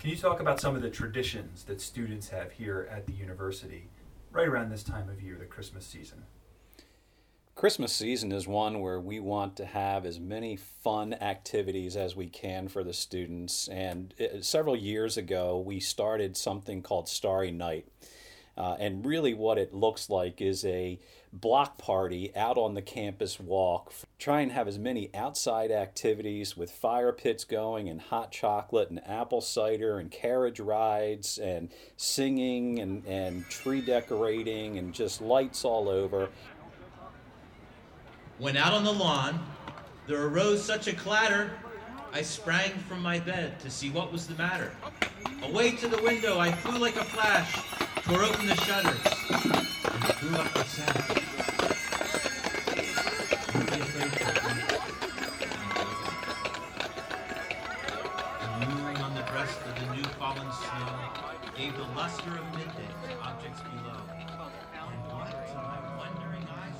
Can you talk about some of the traditions that students have here at the university right around this time of year, the Christmas season? Christmas season is one where we want to have as many fun activities as we can for the students. And it, several years ago, we started something called Starry Night. Uh, and really, what it looks like is a block party out on the campus walk. Try and have as many outside activities with fire pits going, and hot chocolate, and apple cider, and carriage rides, and singing, and, and tree decorating, and just lights all over. When out on the lawn, there arose such a clatter, I sprang from my bed to see what was the matter. Away to the window I flew like a flash, tore open the shutters, and threw up the gave the luster of midday to objects below. And what to my wondering eyes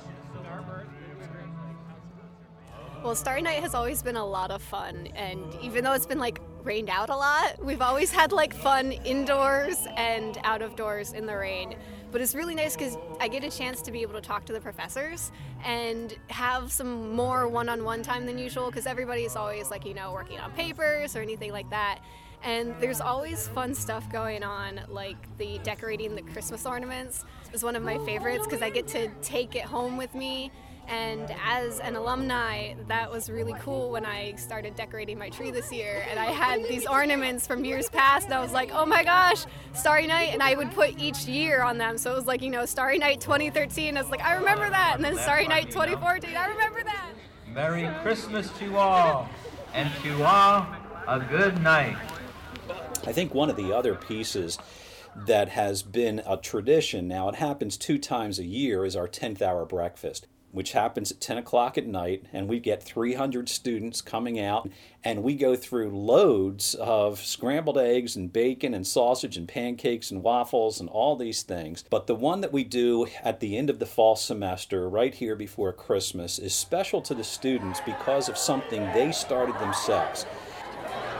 Well, Starry Night has always been a lot of fun, and even though it's been like rained out a lot, we've always had like fun indoors and out of doors in the rain. But it's really nice because I get a chance to be able to talk to the professors and have some more one on one time than usual because everybody's always like, you know, working on papers or anything like that. And there's always fun stuff going on, like the decorating the Christmas ornaments is one of my favorites because I get to take it home with me and as an alumni, that was really cool when I started decorating my tree this year. And I had these ornaments from years past, and I was like, oh my gosh, Starry Night. And I would put each year on them. So it was like, you know, Starry Night 2013. I was like, I remember that. And then Starry Night 2014, I remember that. Merry Christmas to all, and to all a good night. I think one of the other pieces that has been a tradition now, it happens two times a year, is our 10th hour breakfast which happens at 10 o'clock at night, and we get 300 students coming out, and we go through loads of scrambled eggs and bacon and sausage and pancakes and waffles and all these things. But the one that we do at the end of the fall semester, right here before Christmas, is special to the students because of something they started themselves.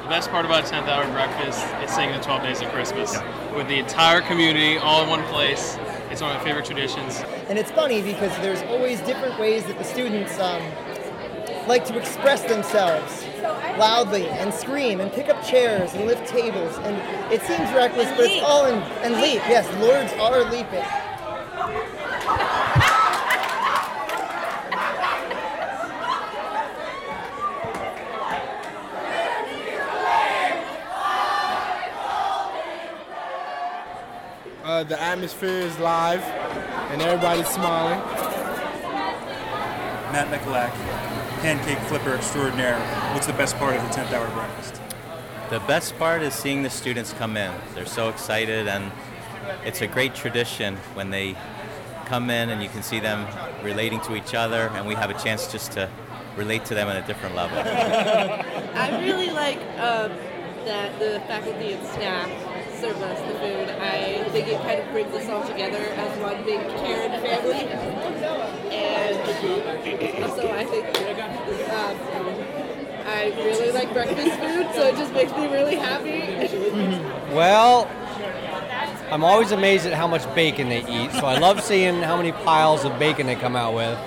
The best part about 10th hour breakfast is singing the 12 days of Christmas with the entire community all in one place. It's one of my favorite traditions. And it's funny because there's always different ways that the students um, like to express themselves loudly and scream and pick up chairs and lift tables. And it seems reckless, but it's all in, and leap. Yes, lords are leaping. Uh, the atmosphere is live and everybody's smiling. Matt Mikulak, pancake flipper extraordinaire. What's the best part of the 10th hour breakfast? The best part is seeing the students come in. They're so excited, and it's a great tradition when they come in and you can see them relating to each other, and we have a chance just to relate to them on a different level. I really like um, that the faculty and staff serve us the food. I think it kind of brings us all together as one big Cairn family. And so I think um, I really like breakfast food, so it just makes me really happy. Well, I'm always amazed at how much bacon they eat, so I love seeing how many piles of bacon they come out with.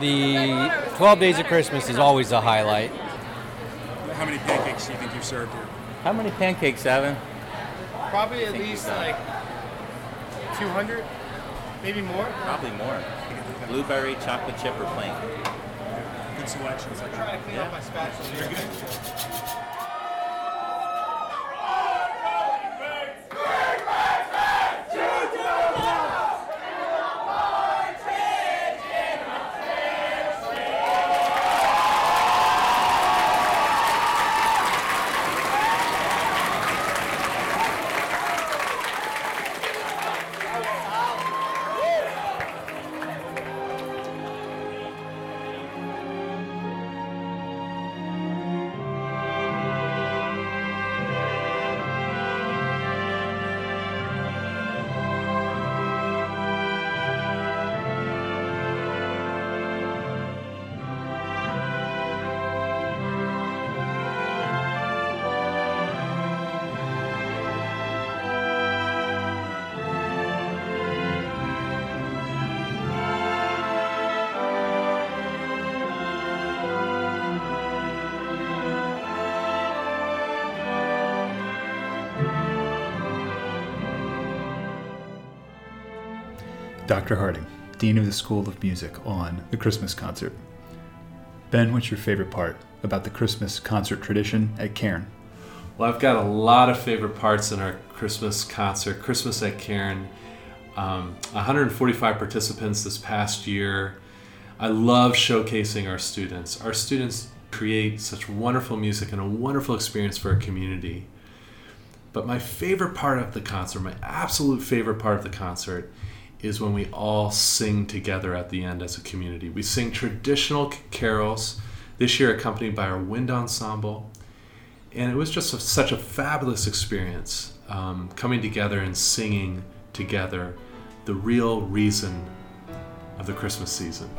The 12 Days of Christmas is always a highlight. How many pancakes do you think you've served here? How many pancakes, Evan? Probably at least like 200, maybe more. Probably more. Blueberry, chocolate chip, or plain. Good selection. I'm trying to clean up my spatula. You're good. Dr. Harding, Dean of the School of Music, on the Christmas concert. Ben, what's your favorite part about the Christmas concert tradition at Cairn? Well, I've got a lot of favorite parts in our Christmas concert, Christmas at Cairn. Um, 145 participants this past year. I love showcasing our students. Our students create such wonderful music and a wonderful experience for our community. But my favorite part of the concert, my absolute favorite part of the concert, is when we all sing together at the end as a community. We sing traditional carols, this year accompanied by our wind ensemble. And it was just a, such a fabulous experience um, coming together and singing together the real reason of the Christmas season.